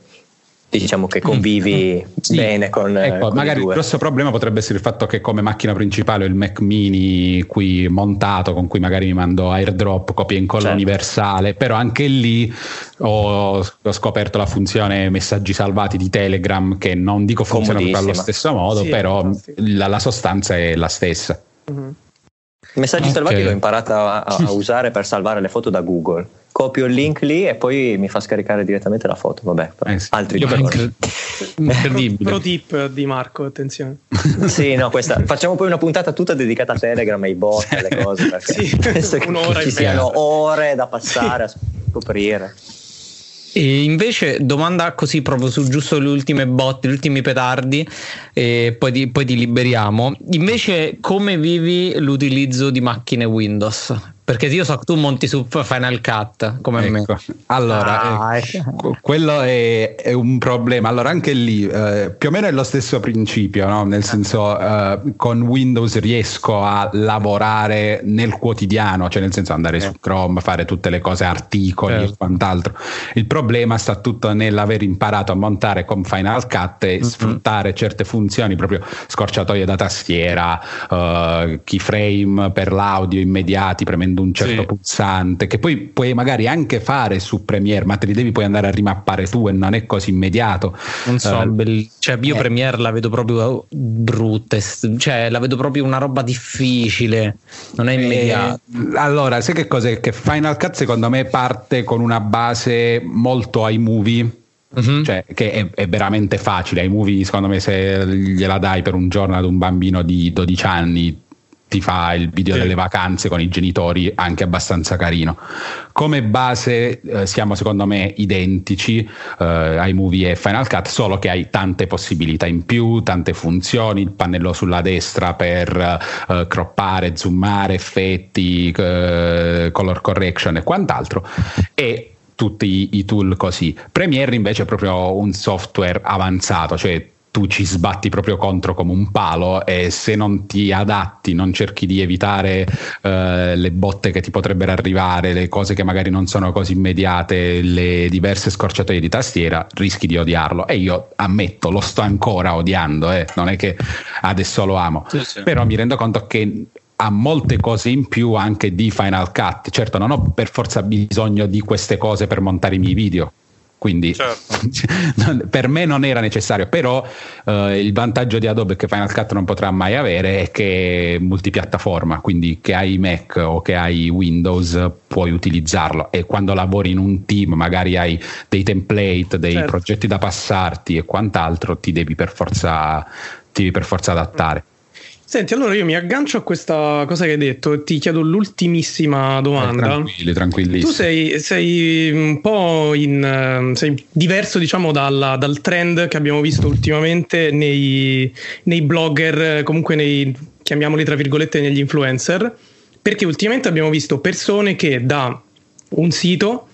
Diciamo che convivi mm. sì. bene con. Ecco, con magari il grosso problema potrebbe essere il fatto che come macchina principale ho il Mac mini qui montato, con cui magari mi mando airdrop, copia e incolla certo. universale, però anche lì ho, ho, scoperto la funzione messaggi salvati di Telegram che non dico funziona allo stesso modo, sì, però la, la, sostanza è la stessa. Mm-hmm. Messaggi okay. salvati l'ho imparato a, a usare per salvare le foto da Google copio il link lì e poi mi fa scaricare direttamente la foto. Vabbè, eh sì. altri incred- incredibile. Pro, pro tip di Marco, attenzione. sì, no, questa facciamo poi una puntata tutta dedicata a Telegram, ai bot, alle cose, perché sì, penso che ci siano ore da passare sì. a scoprire. E invece, domanda così proprio su giusto le ultime botte, gli ultimi petardi, e poi ti, poi ti liberiamo. Invece, come vivi l'utilizzo di macchine Windows? Perché io so che tu monti su Final Cut come ecco. me. Allora, ah, eh, ecco. quello è, è, un problema. Allora, anche lì eh, più o meno è lo stesso principio, no? nel senso eh, con Windows riesco a lavorare nel quotidiano, cioè nel senso andare su eh. Chrome, fare tutte le cose, articoli certo. e quant'altro. Il problema sta tutto nell'aver imparato a montare con Final Cut e mm-hmm. sfruttare certe funzioni, proprio scorciatoie da tastiera, uh, keyframe per l'audio immediati, premendo un certo sì. pulsante, che poi puoi magari anche fare su Premiere, ma te li devi poi andare a rimappare tu e non è così immediato. Non so, uh, bell- cioè io eh. Premiere la vedo proprio brutta, cioè la vedo proprio una roba difficile, non è immediata. Eh, allora, sai che cos'è? Che Final Cut secondo me parte con una base molto iMovie. Uh-huh. Cioè, che è, è, veramente facile. iMovie, secondo me, se gliela dai per un giorno ad un bambino di 12 anni, ti fa il video sì. delle vacanze con i genitori anche abbastanza carino. Come base eh, siamo secondo me identici eh, iMovie e Final Cut, solo che hai tante possibilità in più, tante funzioni, il pannello sulla destra per eh, croppare, zoomare, effetti, eh, color correction e quant'altro. E tutti i tool così. Premiere invece è proprio un software avanzato, cioè tu ci sbatti proprio contro come un palo e se non ti adatti, non cerchi di evitare eh, le botte che ti potrebbero arrivare, le cose che magari non sono così immediate, le diverse scorciatoie di tastiera, rischi di odiarlo. E io ammetto, lo sto ancora odiando, eh. non è che adesso lo amo, sì, sì. però mi rendo conto che ha molte cose in più anche di Final Cut. Certo, non ho per forza bisogno di queste cose per montare i miei video quindi certo. per me non era necessario, però eh, il vantaggio di Adobe che Final Cut non potrà mai avere è che è multipiattaforma, quindi che hai Mac o che hai Windows puoi utilizzarlo e quando lavori in un team magari hai dei template, dei certo. progetti da passarti e quant'altro, ti devi per forza, ti devi per forza adattare. Senti, allora io mi aggancio a questa cosa che hai detto e ti chiedo l'ultimissima domanda. Eh, tranquilli, tranquillissimo. Tu sei, sei, un po' in, ehm, sei diverso, diciamo, dalla, dal trend che abbiamo visto ultimamente nei, nei blogger, comunque nei, chiamiamoli tra virgolette, negli influencer, perché ultimamente abbiamo visto persone che da un sito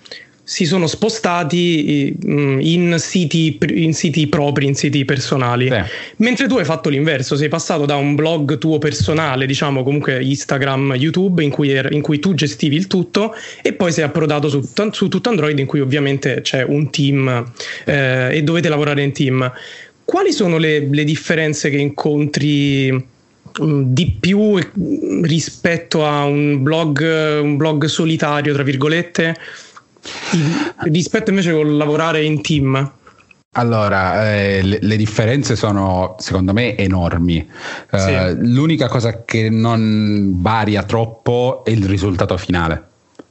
si sono spostati mm, in siti, in siti propri, in siti personali. Sì. Mentre tu hai fatto l'inverso, sei passato da un blog tuo personale, diciamo comunque Instagram, YouTube, in cui, er, in cui tu gestivi il tutto, e poi sei approdato su, su tutto Android, in cui ovviamente c'è un team eh, e dovete lavorare in team. Quali sono le, le differenze che incontri? Mm, di più rispetto a un blog, un blog solitario, tra virgolette, rispetto invece con lavorare in team? Allora, eh, le, le, differenze sono secondo me enormi. Uh, sì. L'unica cosa che non varia troppo è il risultato finale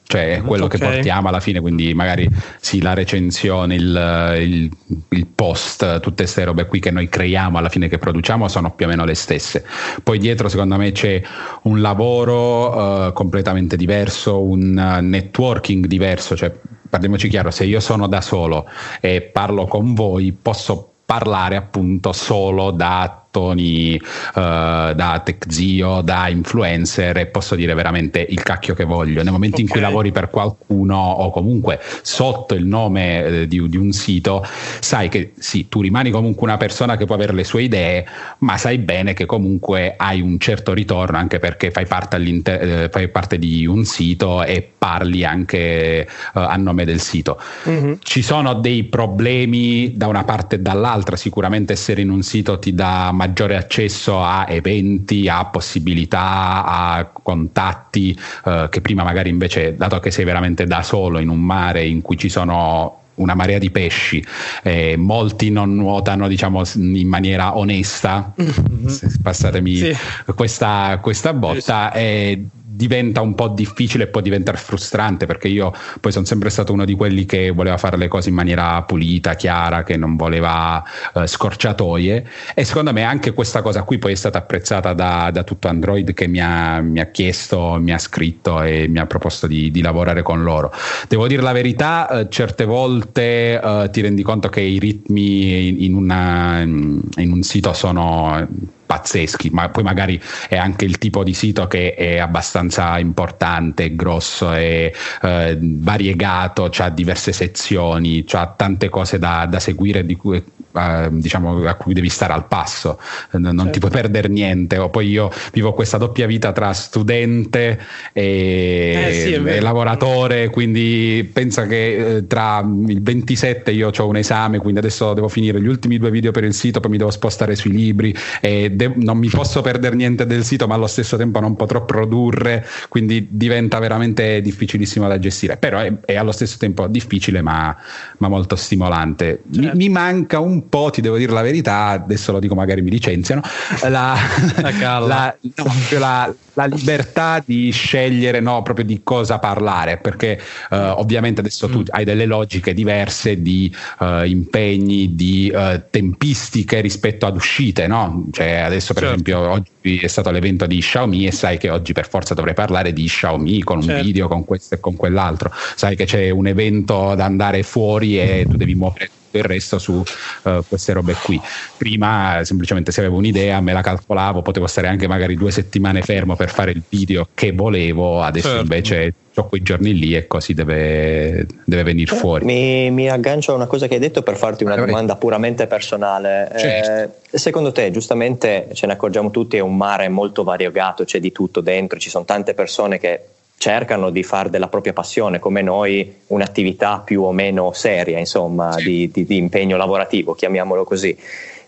cioè quello okay. che portiamo alla fine, quindi magari sì, la recensione, il, il, il post, tutte queste robe qui che noi creiamo alla fine che produciamo sono più o meno le stesse. Poi dietro secondo me c'è un lavoro uh, completamente diverso, un networking diverso, cioè parliamoci chiaro, se io sono da solo e parlo con voi posso parlare appunto solo da toni uh, da tech zio, da influencer e posso dire veramente il cacchio che voglio. Nel momento okay. in cui lavori per qualcuno o comunque sotto il nome eh, di, di, un sito, sai che sì, tu rimani comunque una persona che può avere le sue idee, ma sai bene che comunque hai un certo ritorno anche perché fai parte, eh, fai parte di un sito e parli anche eh, a nome del sito. Mm-hmm. Ci sono dei problemi da una parte e dall'altra, sicuramente essere in un sito ti dà maggiore accesso a eventi, a possibilità, a contatti eh, che prima magari invece, dato che sei veramente da solo in un mare in cui ci sono una marea di pesci, eh, molti non nuotano diciamo in maniera onesta, mm-hmm. passatemi sì. questa, questa, botta, eh, diventa un po' difficile e può diventare frustrante perché io poi sono sempre stato uno di quelli che voleva fare le cose in maniera pulita, chiara, che non voleva uh, scorciatoie e secondo me anche questa cosa qui poi è stata apprezzata da, da tutto Android che mi ha, mi ha, chiesto, mi ha scritto e mi ha proposto di, di lavorare con loro. Devo dire la verità, uh, certe volte uh, ti rendi conto che i ritmi in, una, in un sito sono pazzeschi, ma poi magari è anche il tipo di sito che è abbastanza importante, grosso e eh, variegato, ha diverse sezioni, ha tante cose da, da seguire di cui eh, diciamo, a cui devi stare al passo, non certo. ti puoi perdere niente. O poi io vivo questa doppia vita tra studente e, eh sì, e lavoratore, quindi pensa che eh, tra il 27 io ho un esame, quindi adesso devo finire gli ultimi due video per il sito, poi mi devo spostare sui libri e de- non mi posso perdere niente del sito, ma allo stesso tempo non potrò produrre, quindi diventa veramente difficilissimo da gestire. Però è, è allo stesso tempo difficile, ma, ma molto stimolante. Certo. Mi, mi manca un po', ti devo dire la verità, adesso lo dico magari mi licenziano, la, la, no, la, libertà di scegliere no, proprio di cosa parlare, perché uh, ovviamente adesso tu mm. hai delle logiche diverse di uh, impegni, di uh, tempistiche rispetto ad uscite, no? Cioè adesso per certo. esempio oggi è stato l'evento di Xiaomi e sai che oggi per forza dovrei parlare di Xiaomi con un certo. video, con questo e con quell'altro, sai che c'è un evento da andare fuori e tu devi muovere il resto su uh, queste robe qui. Prima semplicemente se avevo un'idea me la calcolavo, potevo stare anche magari due settimane fermo per fare il video che volevo, adesso certo. invece ho quei giorni lì e così deve, deve venire fuori. Mi, mi, aggancio a una cosa che hai detto per farti una domanda puramente personale. Certo. Eh, secondo te, giustamente ce ne accorgiamo tutti, è un mare molto variegato, c'è di tutto dentro, ci sono tante persone che cercano di fare della propria passione, come noi, un'attività più o meno seria, insomma, di, di, di impegno lavorativo, chiamiamolo così.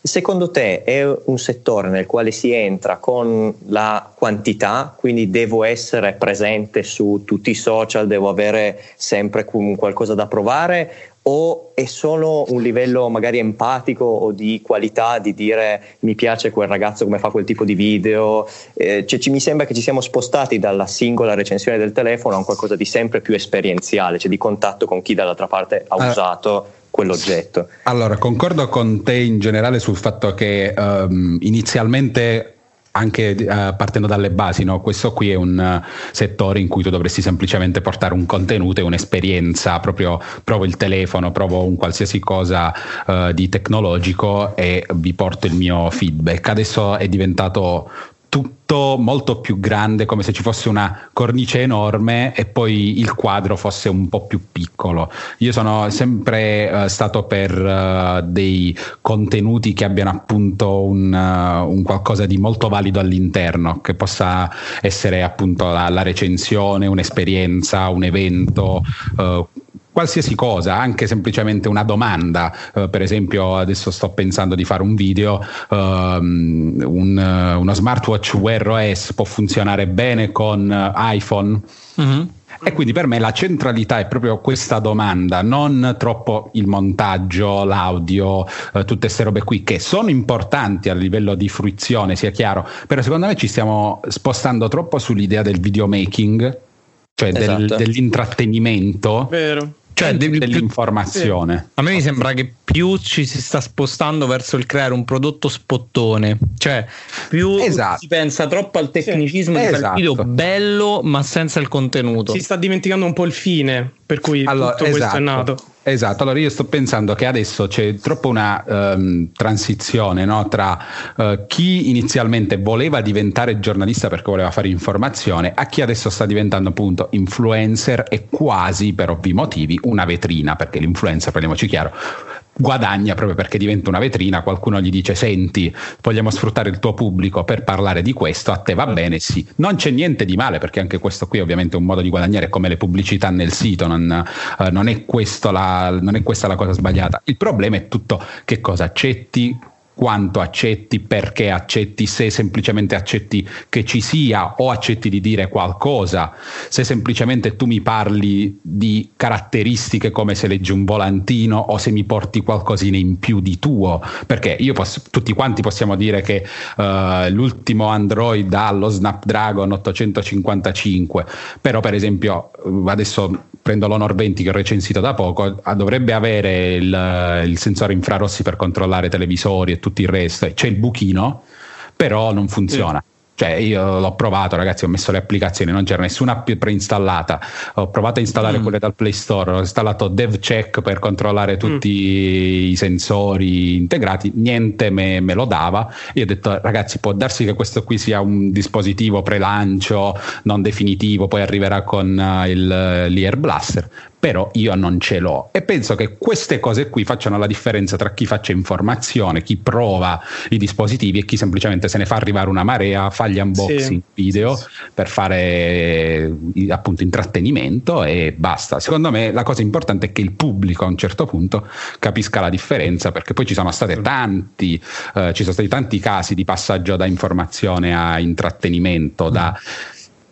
Secondo te è un settore nel quale si entra con la quantità, quindi devo essere presente su tutti i social, devo avere sempre qualcosa da provare o è solo un livello magari empatico o di qualità di dire mi piace quel ragazzo come fa quel tipo di video, eh, cioè, ci, mi sembra che ci siamo spostati dalla singola recensione del telefono a un qualcosa di sempre più esperienziale, cioè di contatto con chi dall'altra parte ha ah. usato quell'oggetto. Allora, concordo con te in generale sul fatto che um, inizialmente anche uh, partendo dalle basi, no? questo qui è un uh, settore in cui tu dovresti semplicemente portare un contenuto e un'esperienza, proprio provo il telefono, provo un qualsiasi cosa uh, di tecnologico e vi porto il mio feedback. Adesso è diventato tutto molto più grande, come se ci fosse una cornice enorme e poi il quadro fosse un po' più piccolo. Io sono sempre uh, stato per uh, dei contenuti che abbiano appunto un, uh, un, qualcosa di molto valido all'interno, che possa essere appunto la, la recensione, un'esperienza, un evento qualsiasi cosa, anche semplicemente una domanda. Uh, per esempio, adesso sto pensando di fare un video, um, un, uh, uno smartwatch Wear OS può funzionare bene con uh, iPhone. Mm-hmm. E quindi per me la centralità è proprio questa domanda, non troppo il montaggio, l'audio, eh, tutte queste robe qui che sono importanti a livello di fruizione, sia chiaro, però secondo me ci stiamo spostando troppo sull'idea del videomaking, cioè esatto. del, dell'intrattenimento. Vero cioè dell'informazione. A me mi sembra che più ci si sta spostando verso il creare un prodotto spottone, cioè più esatto. si pensa troppo al tecnicismo sì. di esatto. fare il video bello ma senza il contenuto. Si sta dimenticando un po' il fine per cui allora, tutto esatto. questo è esatto. nato. Esatto, allora io sto pensando che adesso c'è troppo una um, transizione no? tra uh, chi inizialmente voleva diventare giornalista perché voleva fare informazione a chi adesso sta diventando appunto influencer e quasi per ovvi motivi una vetrina, perché l'influencer, parliamoci chiaro, guadagna proprio perché diventa una vetrina, qualcuno gli dice senti vogliamo sfruttare il tuo pubblico per parlare di questo, a te va bene, sì, non c'è niente di male perché anche questo qui ovviamente è un modo di guadagnare come le pubblicità nel sito, non, eh, non, è, la, non è questa la cosa sbagliata, il problema è tutto che cosa? Accetti, quanto accetti, perché accetti, se semplicemente accetti che ci sia o accetti di dire qualcosa, se semplicemente tu mi parli di caratteristiche come se leggi un volantino o se mi porti qualcosina in più di tuo, perché io posso, tutti quanti possiamo dire che uh, l'ultimo Android ha lo Snapdragon 855, però per esempio adesso prendo l'Honor 20 che ho recensito da poco, dovrebbe avere il, il sensore infrarossi per controllare televisori e tutto il resto, c'è il buchino, però non funziona. Sì. Cioè, io l'ho provato, ragazzi, ho messo le applicazioni, non c'era nessuna app preinstallata. Ho provato a installare mm. quelle dal Play Store, ho installato DevCheck per controllare tutti mm. i sensori integrati, niente me, me, lo dava. Io ho detto, ragazzi, può darsi che questo qui sia un dispositivo pre-lancio, non definitivo, poi arriverà con uh, il, l'Ear Blaster però io non ce l'ho e penso che queste cose qui facciano la differenza tra chi faccia informazione, chi prova i dispositivi e chi semplicemente se ne fa arrivare una marea, fa gli unboxing sì. video per fare appunto intrattenimento e basta. Secondo me la cosa importante è che il pubblico a un certo punto capisca la differenza perché poi ci sono stati tanti, eh, ci sono stati tanti casi di passaggio da informazione a intrattenimento, da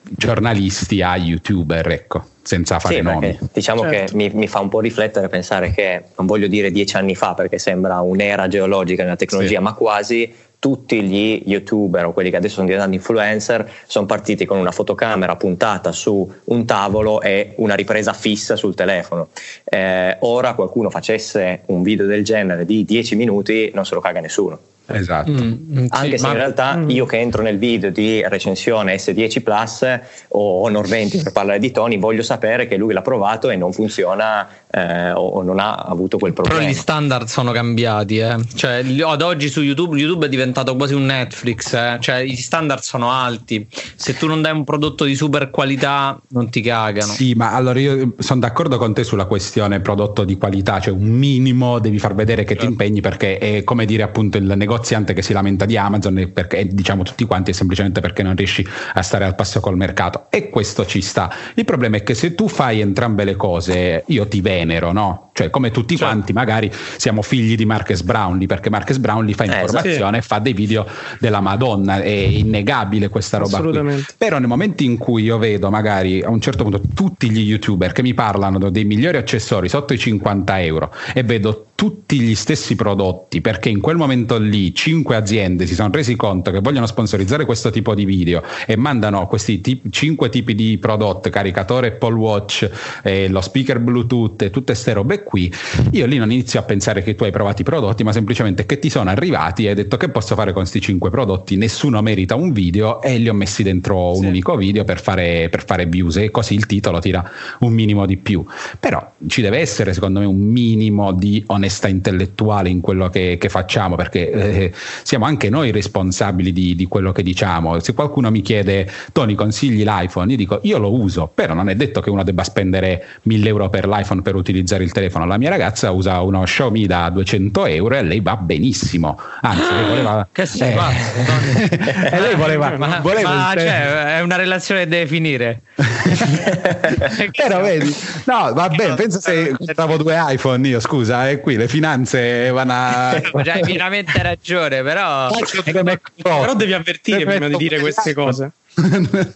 giornalisti a youtuber, ecco senza fare sì, nomi. Diciamo certo. che mi, mi, fa un po' riflettere pensare che, non voglio dire dieci anni fa perché sembra un'era geologica nella tecnologia, sì. ma quasi tutti gli youtuber o quelli che adesso sono diventati influencer sono partiti con una fotocamera puntata su un tavolo e una ripresa fissa sul telefono. Eh, ora qualcuno facesse un video del genere di dieci minuti non se lo caga nessuno. Esatto. Mm, mm Anche sì, se ma... in realtà mm. io che entro nel video di recensione S10 Plus o Honor 20 per parlare di Tony, voglio sapere che lui l'ha provato e non funziona eh, o non ha avuto quel problema. Però gli standard sono cambiati, eh. cioè, ad oggi su YouTube, YouTube è diventato quasi un Netflix, eh. cioè, gli standard sono alti. Se tu non dai un prodotto di super qualità, non ti cagano. Sì, ma allora io sono d'accordo con te sulla questione prodotto di qualità, cioè un minimo devi far vedere che certo. ti impegni perché è come dire appunto il negozio negoziante che si lamenta di Amazon perché diciamo tutti quanti è semplicemente perché non riesci a stare al passo col mercato e questo ci sta. Il problema è che se tu fai entrambe le cose io ti venero, no? Cioè come tutti certo. quanti magari siamo figli di Marques Brownlee perché Marques Brownlee fa eh, informazione e fa dei video della Madonna, è innegabile questa roba qui. Però nel momento in cui io vedo magari a un certo punto tutti gli youtuber che mi parlano dei migliori accessori sotto i 50 euro e vedo tutti gli stessi prodotti perché in quel momento lì cinque aziende si sono resi conto che vogliono sponsorizzare questo tipo di video e mandano questi tip, cinque tipi di prodotti, caricatore Apple Watch, eh, lo speaker Bluetooth e tutte queste robe qui, io lì non inizio a pensare che tu hai provato i prodotti, ma semplicemente che ti sono arrivati e hai detto che posso fare con questi cinque prodotti, nessuno merita un video e li ho messi dentro un sì. unico video per fare, per fare views e così il titolo tira un minimo di più. Però ci deve essere secondo me un minimo di onestà onestà intellettuale in quello che, che facciamo, perché eh, siamo anche noi responsabili di, di, quello che diciamo. Se qualcuno mi chiede, Tony, consigli l'iPhone, io dico, io lo uso, però non è detto che uno debba spendere 1000 euro per l'iPhone per utilizzare il telefono. La mia ragazza usa uno Xiaomi da 200 euro e lei va benissimo. Anzi, lei voleva... Che si fa? e lei voleva... Ma, voleva ma il cioè, è una relazione che deve finire. Però vedi, no, va bene, pensa se compravo due iPhone io, scusa, e qui le finanze vanno a... Hai pienamente ragione, però... Però devi avvertire prima di dire queste cose.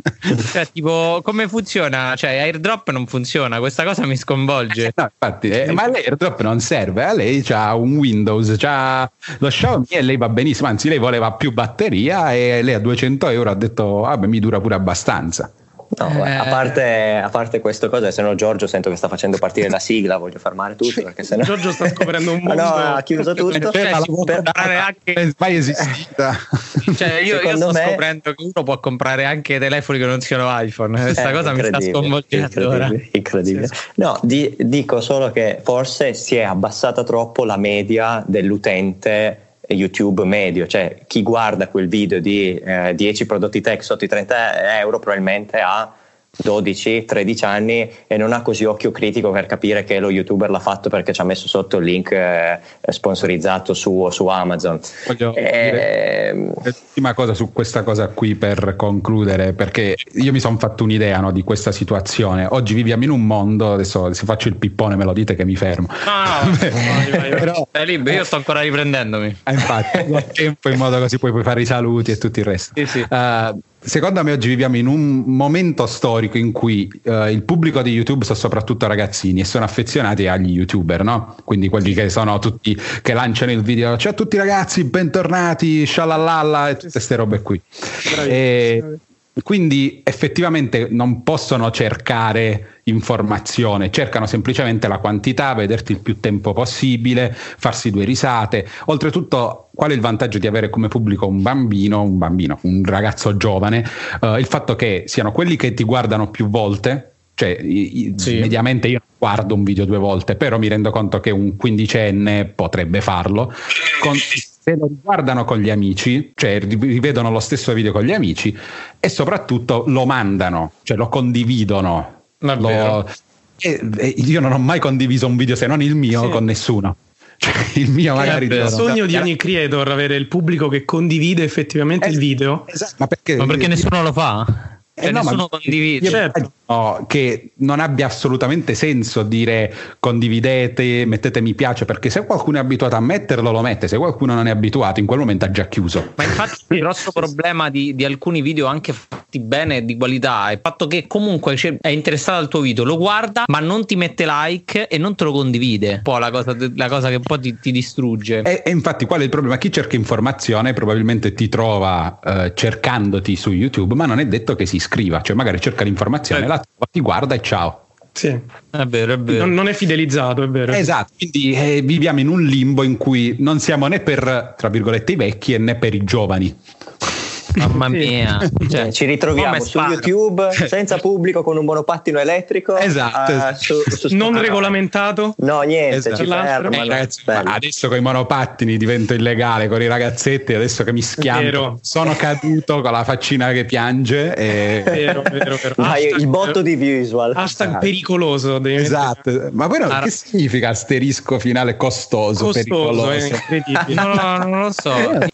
Cioè, tipo, come funziona? Cioè, airdrop non funziona, questa cosa mi sconvolge. No, infatti, eh, ma l'airdrop non serve, a lei ha un Windows, c'ha lo Xiaomi e lei va benissimo, anzi lei voleva più batteria e lei a 200 euro ha detto, vabbè mi dura pure abbastanza. No, Eh. a, parte, a parte queste cose, se no Giorgio sento che sta facendo partire la sigla, voglio fermare tutto perché se no... Giorgio sta scoprendo un Ah, mondo. no, ha chiuso tutto. Cioè, volta- comprare anche... mai esistita. Cioè, io, io sto me- scoprendo che uno può comprare anche telefoni che non siano iPhone. Questa Eh, cosa mi sta incredibile, sconvolgendo incredibile, incredibile. No, di- dico solo che forse si è abbassata troppo la media dell'utente YouTube medio, cioè chi guarda quel video di eh, 10 prodotti tech sotto i 30 euro probabilmente ha 12-13 anni e non ha così occhio critico per capire che lo youtuber l'ha fatto perché ci ha messo sotto il link eh, sponsorizzato su, su Amazon. Voglio Eh, dire l'ultima cosa su questa cosa qui per concludere, perché io mi sono fatto un'idea no, di questa situazione. Oggi viviamo in un mondo, adesso se faccio il pippone me lo dite che mi fermo. No, no, vai, vai, vai. Però- libero, io sto ancora riprendendomi. Ah, infatti, tempo in modo così poi puoi fare i saluti e tutto il resto. Sì, sì. Eh, secondo me oggi viviamo in un momento storico in cui eh, il pubblico di YouTube sono soprattutto ragazzini e sono affezionati agli YouTuber, no? Quindi quelli che sono tutti che lanciano il video, ciao a tutti ragazzi, bentornati, scialallalla e tutte queste robe qui. E quindi effettivamente non possono cercare informazione, cercano semplicemente la quantità, vederti il più tempo possibile, farsi due risate. Oltretutto, qual è il vantaggio di avere come pubblico un bambino, un bambino, un ragazzo giovane? Eh, il fatto che siano quelli che ti guardano più volte, cioè Sì. mediamente io non guardo un video due volte, però mi rendo conto che un quindicenne potrebbe farlo. Con- se lo guardano con gli amici, cioè ri- rivedono lo stesso video con gli amici e soprattutto lo mandano, cioè lo condividono. Lo- e- e io non ho mai condiviso un video se non il mio Sì. con nessuno. Cioè, il mio magari è il sogno di ogni creator avere il pubblico che condivide effettivamente il video. Esatto, ma perché, Ma perché nessuno lo fa? Eh Cioè, no, ma nessuno condivide. Certo. immagino che non abbia assolutamente senso dire condividete, mettete mi piace, perché se qualcuno è abituato a metterlo lo mette, se qualcuno non è abituato in quel momento ha già chiuso. Ma infatti il grosso problema di, di alcuni video anche fatti bene e di qualità è il fatto che comunque è interessato al tuo video, lo guarda ma non ti mette like e non te lo condivide. Un po' la cosa, la cosa che un po' ti, ti distrugge. E, e infatti qual è il problema? Chi cerca informazione probabilmente ti trova eh, cercandoti su YouTube, ma non è detto che si iscriva, cioè magari cerca l'informazione, Eh. la trova, ti guarda e ciao. Sì. È vero, è vero. Non, non è fidelizzato, è vero. Esatto, quindi eh, viviamo in un limbo in cui non siamo né per, tra virgolette, i vecchi e né per i giovani. Mamma mia. Cioè, ci ritroviamo su. YouTube senza pubblico con un monopattino elettrico. Esatto, eh, esatto. su- su- Non ah, regolamentato. No, niente, Esatto. ci fermano. Eh, ragazzi, adesso con i monopattini divento illegale con i ragazzetti, adesso che mi schianto, sono caduto con la faccina che piange. E... Vero, vero, vero. Vai, il botto di visual. Hashtag pericoloso. devi mettere. Esatto, ma poi no, Allora- che significa asterisco finale costoso, Costoso, pericoloso? è incredibile. No, no, non lo so.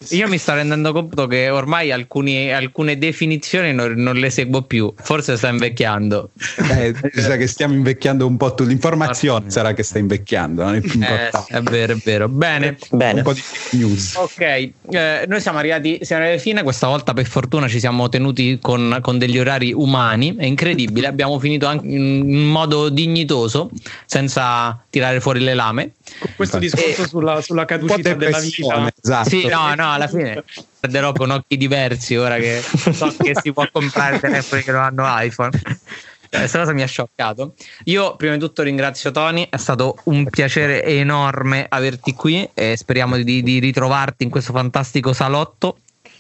Io mi sto rendendo conto che ormai alcuni- alcune definizioni non, non le seguo più. Forse sta invecchiando. Eh, mi sa che stiamo invecchiando un po' tu. L'informazione sarà che sta invecchiando, non è più Eh, importante. è vero, è vero. Bene. Bene. Un po' di fake news. Ok, eh, noi siamo arrivati, siamo alla fine, questa volta per fortuna ci siamo tenuti con, con degli orari umani, è incredibile, abbiamo finito anche in modo dignitoso, senza tirare fuori le lame. Con questo Eh. discorso sulla, sulla caducità della vita. esatto. Sì, no, no, alla fine guarderò con occhi diversi ora che so che si può comprare telefoni che non hanno iPhone. Eh, Questa cosa mi ha scioccato. Io prima di tutto ringrazio Tony, è stato un piacere enorme averti qui e speriamo di, di ritrovarti in questo fantastico salotto.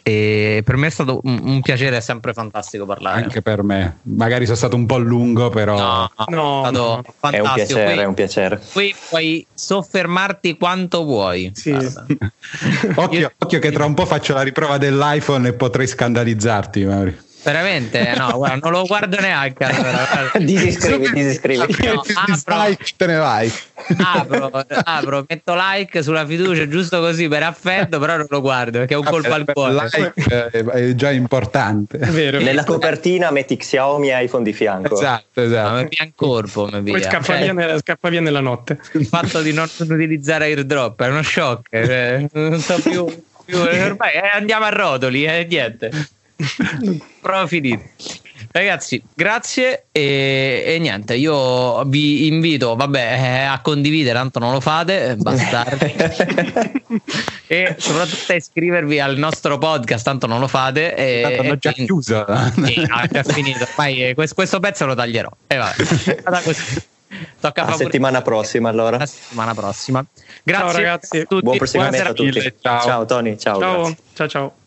E per me è stato un, un piacere, è sempre fantastico parlare. Anche per me. Magari sono stato un po' lungo, però. No, No, è stato no. È un fantastico. piacere, Qui- è un piacere. Qui puoi soffermarti quanto vuoi. Sì. Occhio, occhio che tra un po' faccio la riprova dell'iPhone e potrei scandalizzarti, Mauri. Veramente? No, guarda, non lo guardo neanche. Allora. Disiscrivi, disiscrivi. No, apro, te ne vai. apro, apro, metto like sulla fiducia giusto così per affetto, però non lo guardo perché è un colpo al cuore. like è, è già importante. È vero. Nella copertina metti Xiaomi e iPhone di fianco. Esatto, No, esatto. mi via in corpo, mi Poi scappa, Cioè, via nella, scappa via nella notte. il fatto di non utilizzare airdrop è uno shock. cioè, non so più, più- ormai eh, andiamo a rotoli e niente. Prova finito. Ragazzi, grazie e, e niente, io vi invito, vabbè, eh, a condividere, tanto non lo fate, bastardi. e soprattutto a iscrivervi al nostro podcast, tanto non lo fate. E, Tanto hanno e già quindi- chiuso. Sì, no, è già finito. Ormai eh, questo, questo pezzo lo taglierò. E vabbè. Così. Tocca A settimana prossima allora. la settimana prossima. Grazie Ciao, ragazzi. a tutti. Buon proseguimento a tutti. Ciao. Ciao Tony, ciao. Ciao, grazie. ciao, ciao.